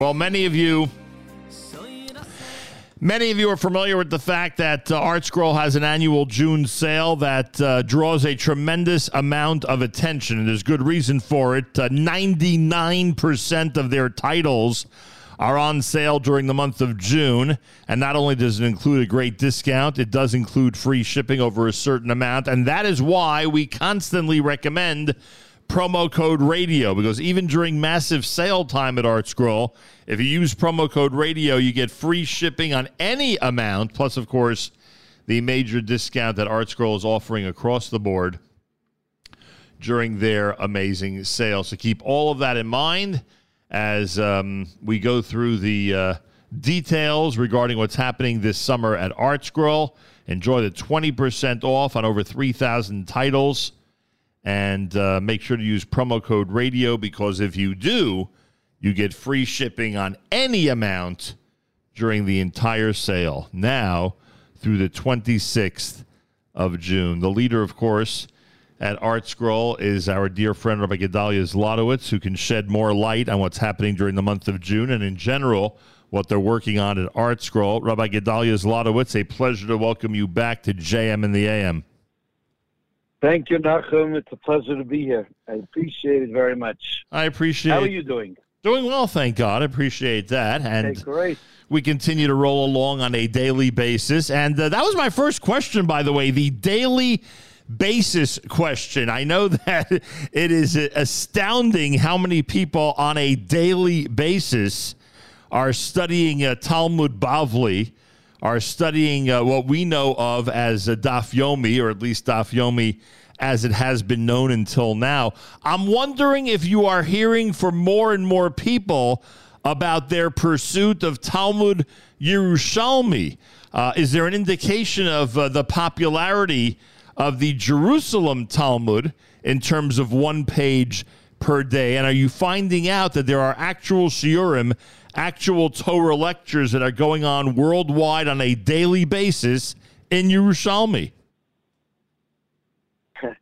Well, many of you. Many of you are familiar with the fact that uh, ArtScroll has an annual June sale that uh, draws a tremendous amount of attention, and there's good reason for it. Uh, 99% of their titles are on sale during the month of June. And not only does it include a great discount, it does include free shipping over a certain amount. And that is why we constantly recommend promo code radio because even during massive sale time at ArtScroll, if you use promo code radio, you get free shipping on any amount, plus, of course, the major discount that ArtScroll is offering across the board during their amazing sale. So keep all of that in mind as um, we go through the uh, details regarding what's happening this summer at ArtScroll. Enjoy the 20% off on over 3,000 titles. And uh, make sure to use promo code radio because if you do, you get free shipping on any amount during the entire sale now through the 26th of June. The leader, of course, at ArtScroll is our dear friend Rabbi Gedaliah Zlotowitz, who can shed more light on what's happening during the month of June and in general what they're working on at ArtScroll. Rabbi Gedaliah Zlotowitz, a pleasure to welcome you back to JM in the AM. Thank you, Nachum. It's a pleasure to be here. I appreciate it very much. I appreciate. How are you doing? Doing well, thank God. I appreciate that. And okay, great. We continue to roll along on a daily basis. And uh, that was my first question, by the way. The daily basis question. I know that it is astounding how many people on a daily basis are studying uh, Talmud Bavli, are studying uh, what we know of as a Daf Yomi, or at least Daf Yomi as it has been known until now. I'm wondering if you are hearing from more and more people about their pursuit of Talmud Yerushalmi. Uh, is there an indication of uh, the popularity of the Jerusalem Talmud in terms of one page per day? And are you finding out that there are actual shiurim, actual Torah lectures that are going on worldwide on a daily basis in Yerushalmi?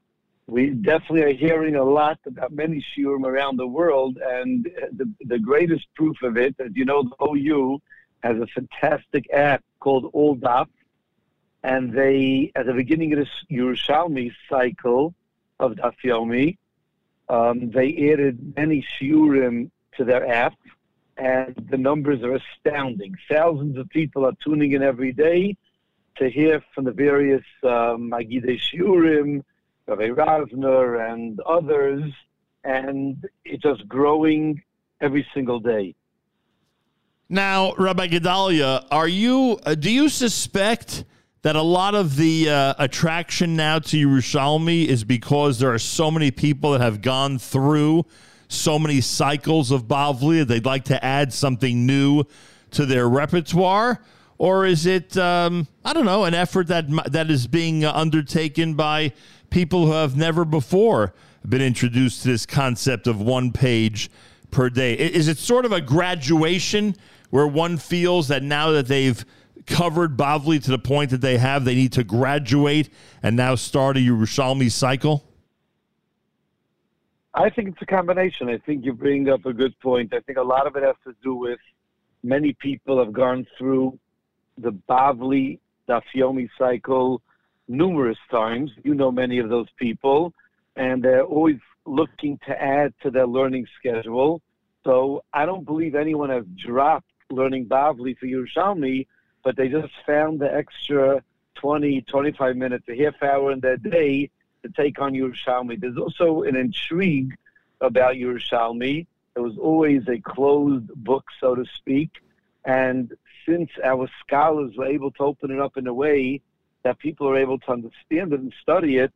We definitely are hearing a lot about many shiurim around the world, and the, the greatest proof of it, as you know, the OU has a fantastic app called All Daf, and they, at the beginning of this Yerushalmi cycle of Daf Yomi, um, they added many shiurim to their app, and the numbers are astounding. Thousands of people are tuning in every day to hear from the various um, Magidei Shiurim, Rabbi Rasner, and others, and it's just growing every single day. Now, Rabbi Gedaliah, are you? Uh, do you suspect that a lot of the uh, attraction now to Yerushalmi is because there are so many people that have gone through so many cycles of Bavli, they'd like to add something new to their repertoire? Or is it, um, I don't know, an effort that that is being undertaken by people who have never before been introduced to this concept of one page per day? Is it sort of a graduation where one feels that now that they've covered Bavli to the point that they have, they need to graduate and now start a Yerushalmi cycle? I think it's a combination. I think you bring up a good point. I think a lot of it has to do with many people have gone through the Bavli Daf Yomi cycle numerous times. You know many of those people, and they're always looking to add to their learning schedule. So I don't believe anyone has dropped learning Bavli for Yerushalmi but they just found the extra 20, 25 minutes, a half hour in their day to take on Yerushalmi. There's also an intrigue about Yerushalmi. It was always a closed book, so to speak. And since our scholars were able to open it up in a way that people are able to understand it and study it,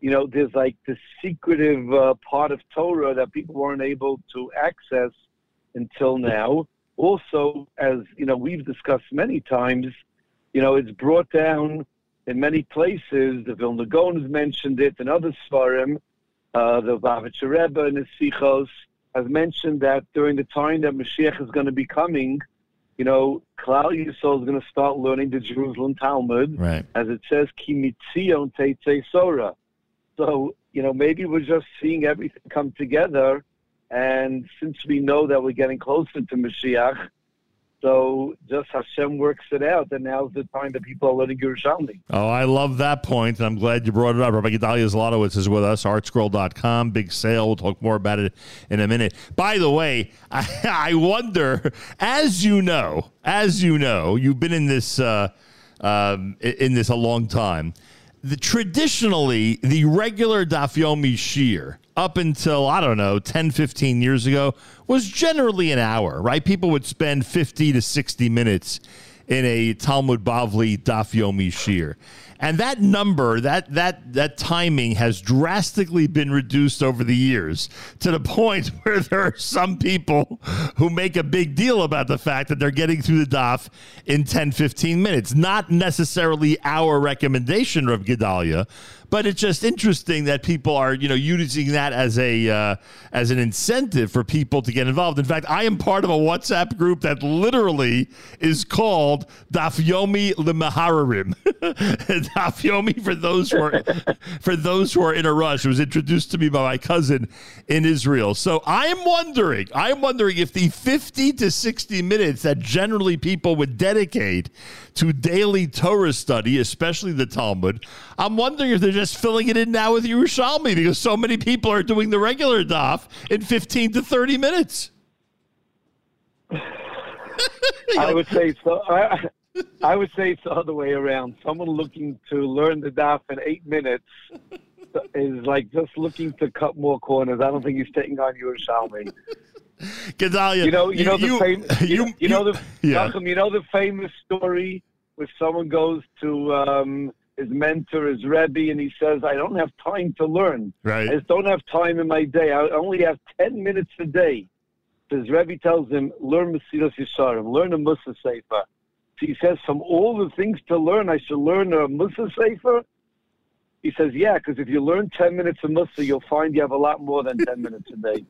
you know, there's like this secretive uh, part of Torah that people weren't able to access until now also, as you know, we've discussed many times, you know, it's brought down in many places. The Vilna Gaon has mentioned it, and other svarim. Uh, the Bavitcher Rebbe and the Sichos has mentioned that during the time that Mashiach is going to be coming, you know, Klal Yisrael is going to start learning the Jerusalem Talmud, right. as it says, Kimitzion Teitzei Sora. So, you know, maybe we're just seeing everything come together And since we know that we're getting closer to Mashiach, so just Hashem works it out, and now's the time that people are learning Yerushalmi. Oh, I love that point, and I'm glad you brought it up. Rabbi Gedaliah Zlotowitz is with us, artscroll.com, big sale. We'll talk more about it in a minute. By the way, I, I wonder, as you know, as you know, you've been in this uh, um, in this a long time. The, traditionally, the regular Daf Yomi Shiur, up until, I don't know, 10, 15 years ago, was generally an hour, right? People would spend 50 to 60 minutes in a Talmud Bavli Daf Yomi Shiur. And that number, that that that timing has drastically been reduced over the years to the point where there are some people who make a big deal about the fact that they're getting through the daf in 10, 15 minutes. Not necessarily our recommendation of Gedaliah, but it's just interesting that people are, you know, using that as a uh, as an incentive for people to get involved. In fact, I am part of a WhatsApp group that literally is called Daf Yomi Lemahararim. Daf Yomi for those who are for those who are in a rush. It was introduced to me by my cousin in Israel. So I am wondering, I am wondering if the 50 to 60 minutes that generally people would dedicate to daily Torah study, especially the Talmud, I'm wondering if they're just filling it in now with Yerushalmi because so many people are doing the regular daf in 15 to 30 minutes. I would say so. I, I would say it's the other way around. Someone looking to learn the daf in eight minutes is like just looking to cut more corners. I don't think he's taking on Yerushalmi. Gedaliah, you know, you, you know the you, famous, you, you, you, know the yeah. you know the famous story where someone goes to um, his mentor, his Rebbe, and he says, I don't have time to learn. Right. I just don't have time in my day. I only have 10 minutes a day. So his Rebbe tells him, learn Mesilas Yesharim, learn a Mussar Sefer. So he says, from all the things to learn, I should learn a Mussar Sefer. He says, yeah, because if you learn 10 minutes of Mussar, you'll find you have a lot more than 10 minutes a day.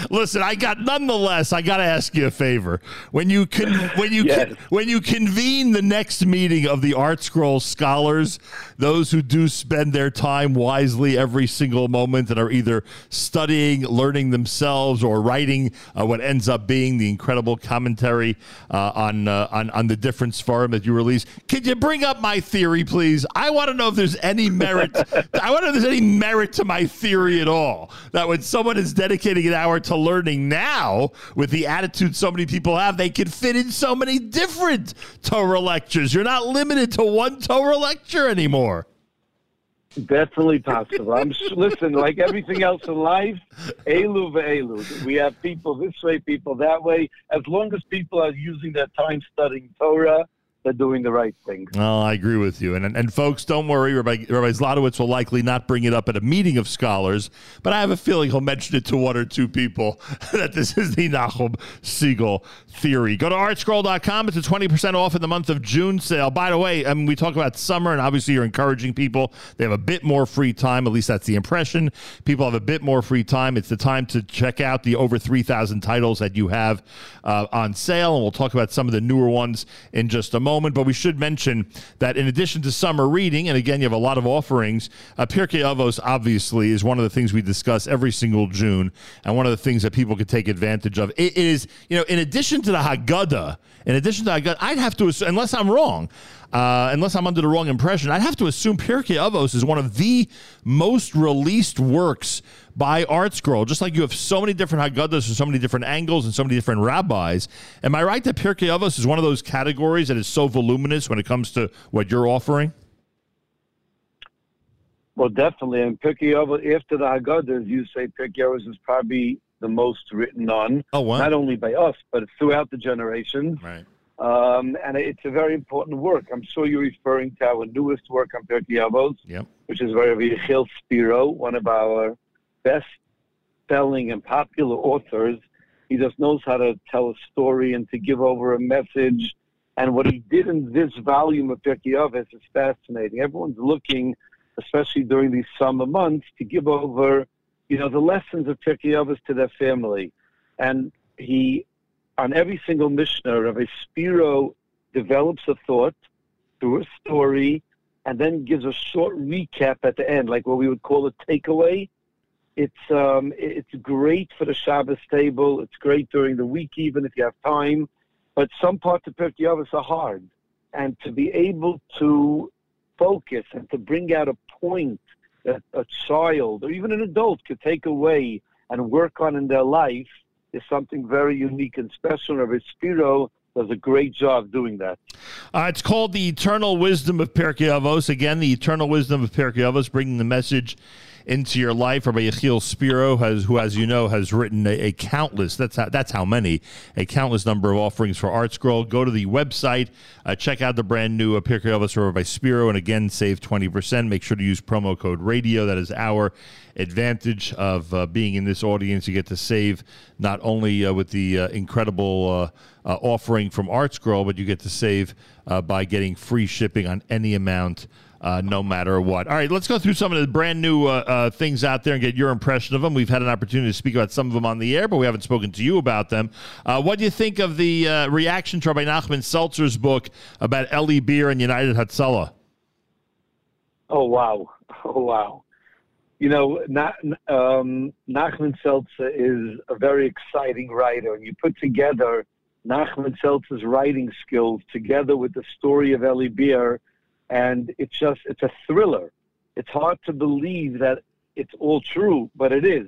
Listen, I got nonetheless, I got to ask you a favor. When you con- when you Yes. con- when you convene the next meeting of the ArtScroll scholars, those who do spend their time wisely every single moment and are either studying, learning themselves, or writing uh, what ends up being the incredible commentary uh, on, uh, on on the difference forum that you release. Could you bring up my theory, please? I want to know if there's any merit. I want to know if there's any merit to my theory at all. That when someone is dedicating an hour to learning now, with the attitude so many people have, they can fit in so many different Torah lectures. You're not limited to one Torah lecture anymore. Definitely possible. I'm listen, like everything else in life, elu. We have people this way, people that way. As long as people are using their time studying Torah, they're doing the right thing. Oh, I agree with you. And, and folks, don't worry. Rabbi, Rabbi Zlotowitz will likely not bring it up at a meeting of scholars, but I have a feeling he'll mention it to one or two people that this is the Nachum Segal theory. Go to artscroll.com. It's a 20% off in the month of June sale. By the way, I mean, we talk about summer, and obviously you're encouraging people. They have a bit more free time. At least that's the impression. People have a bit more free time. It's the time to check out the over 3,000 titles that you have uh, on sale, and we'll talk about some of the newer ones in just a moment. But we should mention that in addition to summer reading, and again, you have a lot of offerings, uh, Pirkei Avos obviously is one of the things we discuss every single June, and one of the things that people could take advantage of. It is, you know, in addition to the Haggadah, in addition to Haggadah, I'd have to, assume, unless I'm wrong, uh, unless I'm under the wrong impression, I'd have to assume Pirkei Avos is one of the most released works by ArtScroll. Just like you have so many different Haggadahs and so many different angles and so many different rabbis. Am I right that Pirkei Avos is one of those categories that is so voluminous when it comes to what you're offering? Well, definitely. And Pirkei Avos, after the Haggadah, as you say, Pirkei Avos is probably the most written on, Oh, wow. not only by us, but throughout the generations. Right. Um, and it's a very important work. I'm sure you're referring to our newest work on Pirkei Avos, Yep. which is very Yechiel Spiro, one of our best-selling and popular authors. He just knows how to tell a story and to give over a message. And what he did in this volume of Pirkei Avos is fascinating. Everyone's looking, especially during these summer months, to give over, you know, the lessons of Pirkei Avos to their family. And he, on every single Mishnah, Rabbi Spiro develops a thought through a story and then gives a short recap at the end, like what we would call a takeaway. It's um, it's great for the Shabbos table. It's great during the week, even if you have time. But some parts of Pirkei Avos are hard, and to be able to focus and to bring out a point that a child or even an adult could take away and work on in their life is something very unique and special. And Rabbi Spiro does a great job doing that. Uh, it's called the Eternal Wisdom of Pirkei Avos. Again, the Eternal Wisdom of Pirkei Avos, bringing the message into your life. Rabbi Yechiel Spiro, has, who, as you know, has written a, a, countless, that's how, that's how many, a countless number of offerings for ArtScroll. Go to the website, uh, check out the brand new Pirkei Avos for Rabbi Spiro, and again, save 20%. Make sure to use promo code RADIO. That is our advantage of uh, being in this audience. You get to save not only uh, with the uh, incredible uh, uh, offering from ArtScroll, but you get to save uh, by getting free shipping on any amount uh, no matter what. All right, let's go through some of the brand new uh, uh, things out there and get your impression of them. We've had an opportunity to speak about some of them on the air, but we haven't spoken to you about them. Uh, what do you think of the reaction to Rabbi Nachman Seltzer's book about Eli Beer and United Hatzalah? Oh wow! Oh wow! You know, Na- um, Nachman Seltzer is a very exciting writer, and you put together Nachman Seltzer's writing skills together with the story of Eli Beer and it's just it's a thriller. It's hard to believe that it's all true, but it is.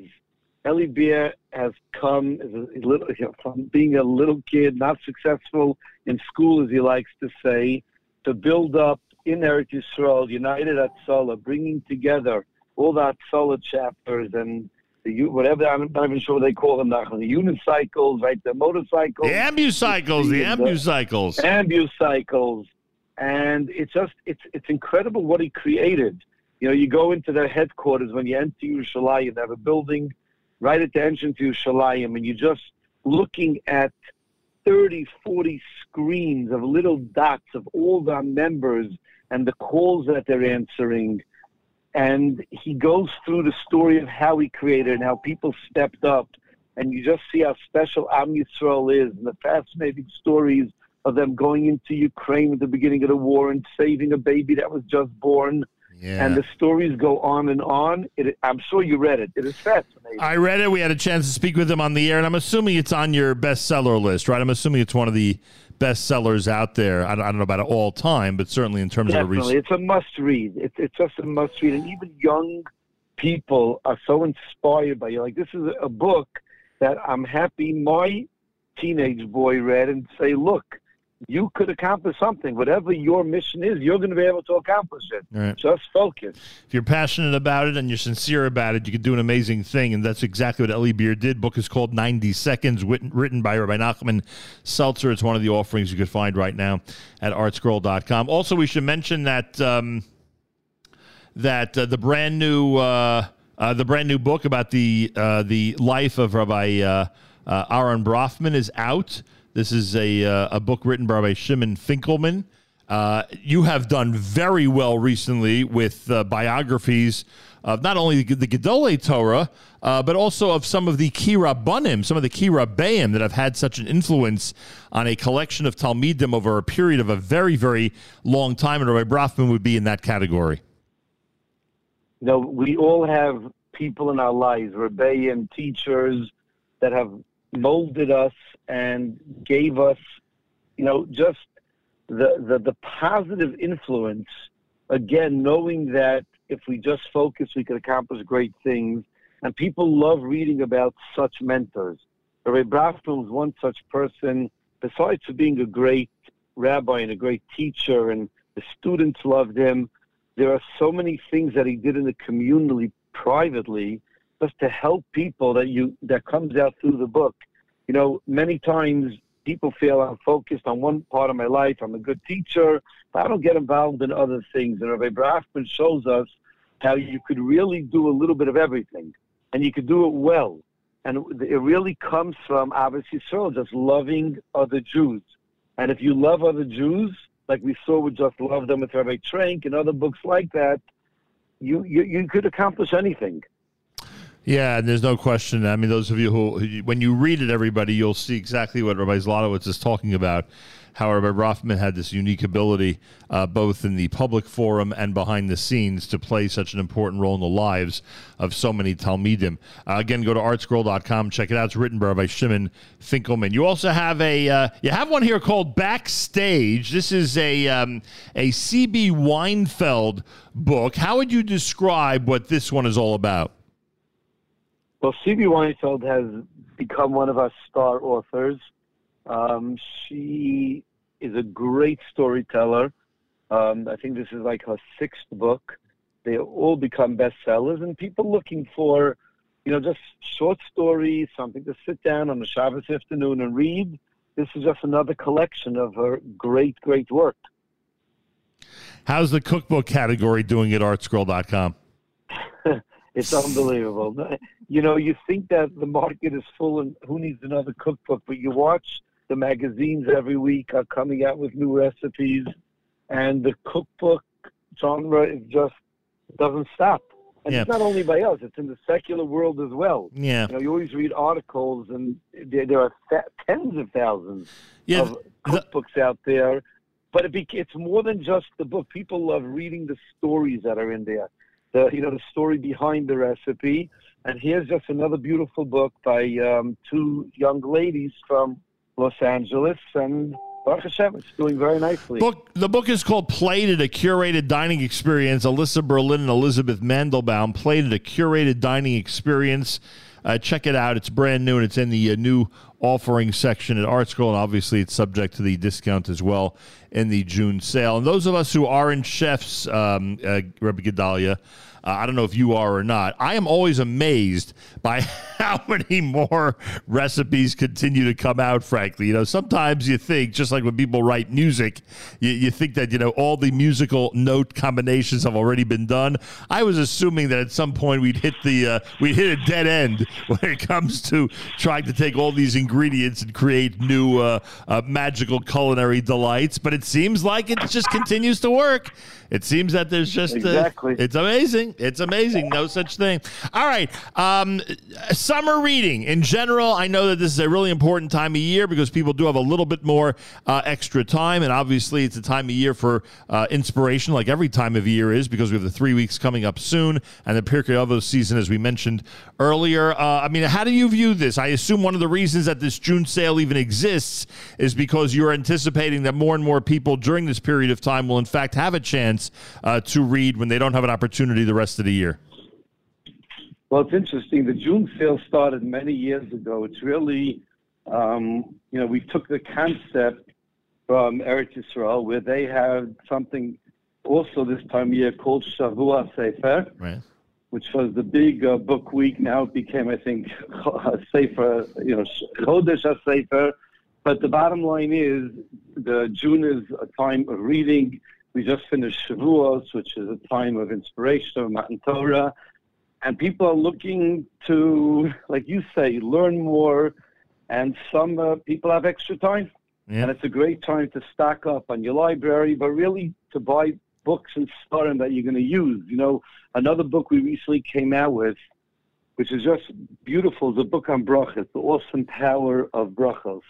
Eli Beer has come as a little, you know, from being a little kid, not successful in school, as he likes to say, to build up in Eretz Yisrael, United Hatzalah, bringing together all the Hatzalah chapters and the whatever I'm not even sure what they call them now. The unicycles, right? The motorcycles, the ambucycles, the, the ambucycles, ambucycles, and it's just it's it's incredible what he created. You know, you go into their headquarters when you enter Yerushalayim, they have a building right at the entrance to Yerushalayim, and you're just looking at 30, 40 screens of little dots of all the members and the calls that they're answering. And he goes through the story of how he created and how people stepped up. And you just see how special Am Yisrael is and the fascinating stories of them going into Ukraine at the beginning of the war and saving a baby that was just born. Yeah. And the stories go on and on. It, I'm sure you read it. It is fascinating. I read it. We had a chance to speak with him on the air, and I'm assuming it's on your bestseller list, right? I'm assuming it's one of the bestsellers out there. I don't, I don't know about it all time, but certainly in terms Definitely. of a it's a must read. It's it's just a must read, and even young people are so inspired by you. Like this is a book that I'm happy my teenage boy read and say, look, you could accomplish something. Whatever your mission is, you're going to be able to accomplish it. Right. Just focus. If you're passionate about it and you're sincere about it, you can do an amazing thing. And that's exactly what Eli Beer did. Book is called 90 Seconds, written by Rabbi Nachman Seltzer. It's one of the offerings you could find right now at artscroll.com. Also, we should mention that um, that uh, the brand new uh, uh, the brand new book about the uh, the life of Rabbi uh, uh, Aaron Brafman is out. This is a, uh, a book written by Shimon Finkelman. Uh, you have done very well recently with uh, biographies of not only the, the Gedolei Torah, uh, but also of some of the Ki Rabbanim, some of the Ki Rabbeim that have had such an influence on a collection of Talmidim over a period of a very, very long time. And Rabbi Brafman would be in that category. You know, we all have people in our lives, Rebbeim, teachers that have molded us and gave us, you know, just the, the, the positive influence. Again, knowing that if we just focus, we could accomplish great things. And people love reading about such mentors. Rabbi Brafman was one such person, besides being a great rabbi and a great teacher, and the students loved him. There are so many things that he did in the community privately just to help people that you that comes out through the book. You know, many times people feel I'm focused on one part of my life. I'm a good teacher, but I don't get involved in other things. And Rabbi Brafman shows us how you could really do a little bit of everything, and you could do it well. And it really comes from obviously so just loving other Jews. And if you love other Jews, like we saw with Just Love Them with Rabbi Trenk and other books like that, you, you, you could accomplish anything. Yeah, and there's no question. I mean, those of you who, when you read it, everybody, you'll see exactly what Rabbi Zlotowitz is talking about. How Rabbi Rothman had this unique ability, uh, both in the public forum and behind the scenes, to play such an important role in the lives of so many Talmidim. Uh, again, go to artscroll.com, check it out. It's written by Rabbi Shimon Finkelman. You also have a uh, you have one here called Backstage. This is a um, a CB Weinfeld book. How would you describe what this one is all about? Well, C.B. Weinfeld has become one of our star authors. Um, she is a great storyteller. Um, I think this is like her sixth book. They all become bestsellers, and people looking for, you know, just short stories, something to sit down on a Shabbos afternoon and read. This is just another collection of her great, great work. How's the cookbook category doing at artscroll.com? It's unbelievable. You know, you think that the market is full and who needs another cookbook, but you watch the magazines every week are coming out with new recipes, and the cookbook genre is just doesn't stop. And Yeah. it's not only by us; it's in the secular world as well. Yeah. You know, you always read articles, and there, there are th- tens of thousands Yeah, of the- cookbooks out there. But it be, it's more than just the book. People love reading the stories that are in there. The you know the story behind the recipe. And here's just another beautiful book by um, two young ladies from Los Angeles, and Baruch Hashem, it's doing very nicely. Book the book is called Plated, a curated dining experience. Alyssa Berlin and Elizabeth Mandelbaum plated a curated dining experience. Uh, check it out. It's brand new and it's in the uh, new offering section at ArtScroll, and obviously it's subject to the discount as well in the June sale. And those of us who aren't chefs, um, uh, Rebbe Gedaliah, uh, I don't know if you are or not. I am always amazed by how many more recipes continue to come out, frankly. You know, sometimes you think, just like when people write music, you, you think that, you know, all the musical note combinations have already been done. I was assuming that at some point we'd hit the, uh, we'd hit a dead end when it comes to trying to take all these ingredients and create new uh, uh, magical culinary delights. But it seems like it just continues to work. It seems that there's just, uh, Exactly. it's amazing. It's amazing. No such thing. All right. Um, summer reading in general. I know that this is a really important time of year because people do have a little bit more uh, extra time, and obviously it's a time of year for uh, inspiration, like every time of year is, because we have the three weeks coming up soon and the Pirkei Avos season, as we mentioned earlier. Uh, I mean, how do you view this? I assume one of the reasons that this June sale even exists is because you're anticipating that more and more people during this period of time will, in fact, have a chance uh, to read when they don't have an opportunity the rest of the year. Well, it's interesting. The June sale started many years ago. It's really, um, you know, we took the concept from Eretz Yisrael, where they have something also this time of year called Shavua Sefer, Right. which was the big uh, book week. Now it became, I think, Sefer, you know, Chodesh Sefer. But the bottom line is, the June is a time of reading. We just finished Shavuos, which is a time of inspiration of Matan Torah and people are looking to, like you say, learn more. And some uh, people have extra time, Yeah. and it's a great time to stock up on your library, but really to buy books and start that you're going to use. You know, another book we recently came out with, which is just beautiful, is a book on brachas, the awesome power of brachos.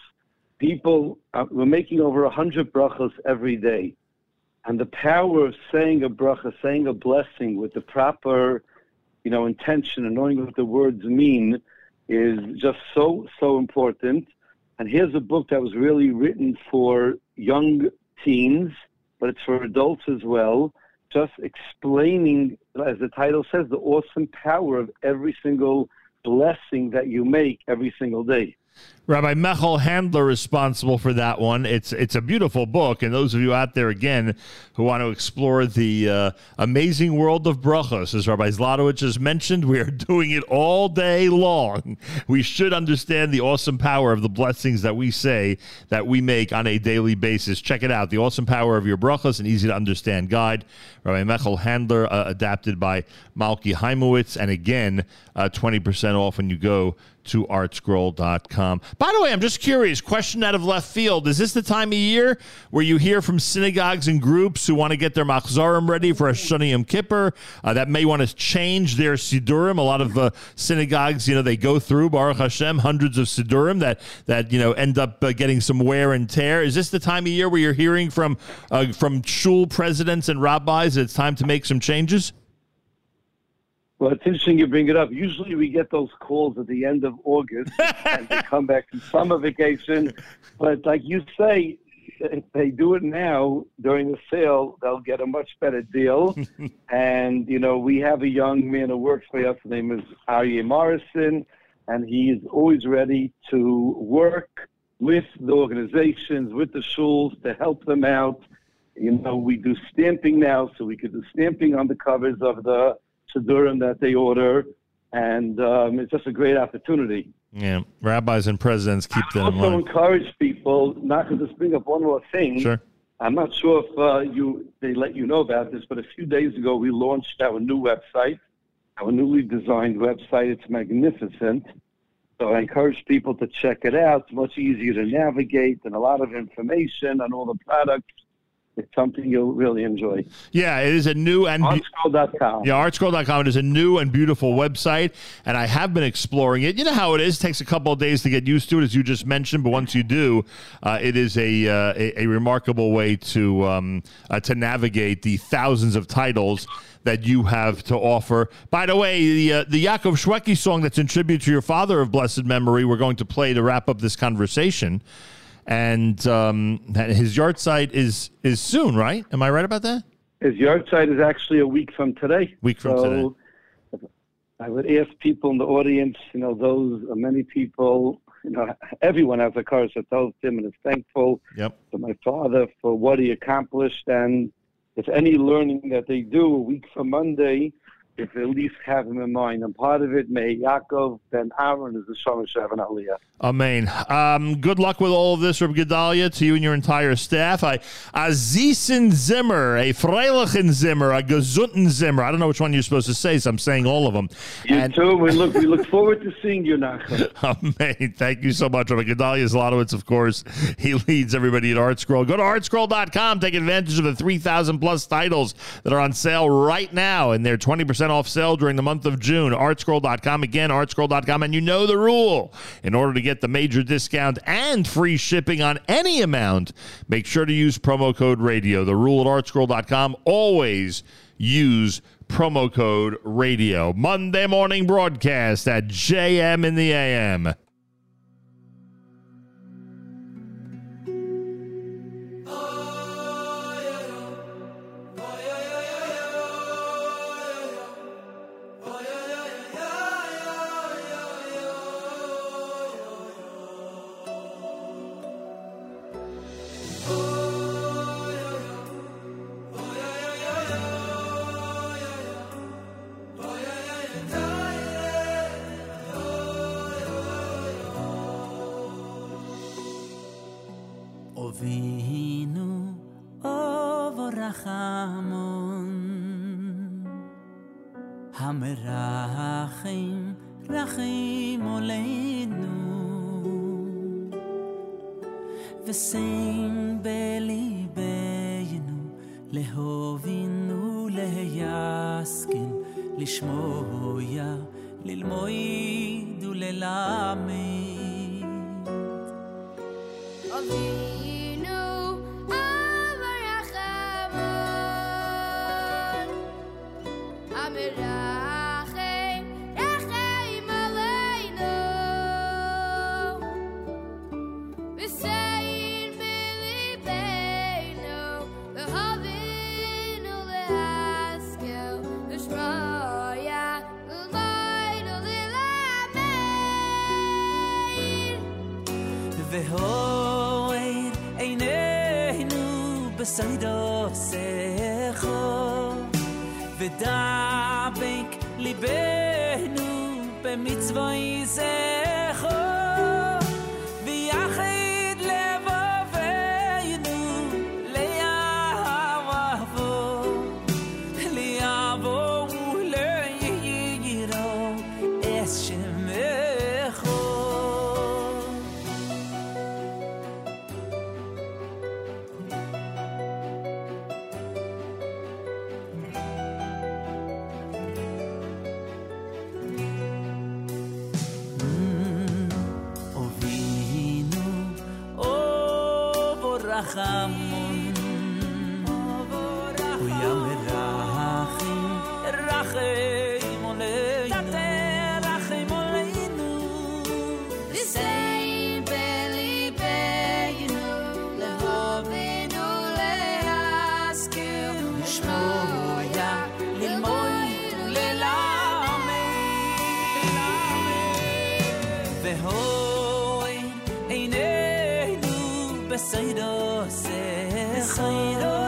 People, uh, we're making over a hundred brachos every day, and the power of saying a bracha, saying a blessing with the proper you know, intention and knowing what the words mean is just so, so important. And here's a book that was really written for young teens, but it's for adults as well, just explaining, as the title says, the awesome power of every single blessing that you make every single day. Rabbi Mechel Handler responsible for that one. It's it's a beautiful book, and those of you out there again who want to explore the uh, amazing world of brachos, as Rabbi Zlotowitz has mentioned, we are doing it all day long. We should understand the awesome power of the blessings that we say that we make on a daily basis. Check it out, the awesome power of your brachos, an easy to understand guide. Rabbi Mechel Handler, uh, adapted by Malki Heimowitz, and again, uh, twenty percent off when you go to artscroll.com. By the way, I'm just curious. Question out of left field: Is this the time of year where you hear from synagogues and groups who want to get their machzorim ready for a Shani Kippur uh, that may want to change their sidurim? A lot of uh, synagogues, you know, they go through Baruch Hashem hundreds of sidurim that that you know end up uh, getting some wear and tear. Is this the time of year where you're hearing from uh, from shul presidents and rabbis it's time to make some changes? Well, it's interesting you bring it up. Usually we get those calls at the end of August and they come back from summer vacation. But like you say, if they do it now during the sale, they'll get a much better deal. and, you know, we have a young man who works for us. His name is Aryeh Morrison, and he is always ready to work with the organizations, with the schools to help them out. You know, we do stamping now, so we could do stamping on the covers of the Sidurim that they order, and um, it's just a great opportunity. Yeah, rabbis and presidents keep that in also mind. encourage people not to just bring up one more thing. Sure. I'm not sure if uh, you they let you know about this, but a few days ago we launched our new website, our newly designed website. It's magnificent. So I encourage people to check it out. It's much easier to navigate and a lot of information on all the products. It's something you'll really enjoy. Yeah, it is a new and Artscroll.com. yeah, artscroll.com is a new and beautiful website, and I have been exploring it. You know how it is; it takes a couple of days to get used to it, as you just mentioned. But once you do, uh, it is a, uh, a a remarkable way to um, uh, to navigate the thousands of titles that you have to offer. By the way, the uh, the Yaakov Shwekey song that's in tribute to your father of blessed memory, we're going to play to wrap up this conversation. And um, his yahrzeit is is soon, right? Am I right about that? His yahrzeit is actually a week from today. Week from so I would ask people in the audience, you know, those uh, many people, you know, everyone has a car tov him and is thankful Yep. to my father for what he accomplished. And if any learning that they do a week from Monday, if at least have him in mind. And part of it, may Yaakov ben Aaron is the Shomer Shavan Aliyah. Amen. Um, good luck with all of this, Reb Gedaliah, to you and your entire staff. I, a Ziesen Zimmer, a Freilichen Zimmer, a Gesunden Zimmer. I don't know which one you're supposed to say, so I'm saying all of them. You And- too. We look, we look forward to seeing you, Nachum. Amen. Thank you so much. Rabbi Gedaliah Zlotowitz, of course, he leads everybody at ArtScroll. Go to artscroll.com. Take advantage of the 3,000 plus titles that are on sale right now, and they're 20% off sale during the month of June. Artscroll.com. Again, artscroll.com. And you know the rule. In order to get the major discount and free shipping on any amount, make sure to use promo code radio. The rule at artscroll.com always use promo code radio. Monday morning broadcast at JM in the AM. Amém. ודבק ליבנו במצווה איזה هوي عيني بسيرو سيخيرو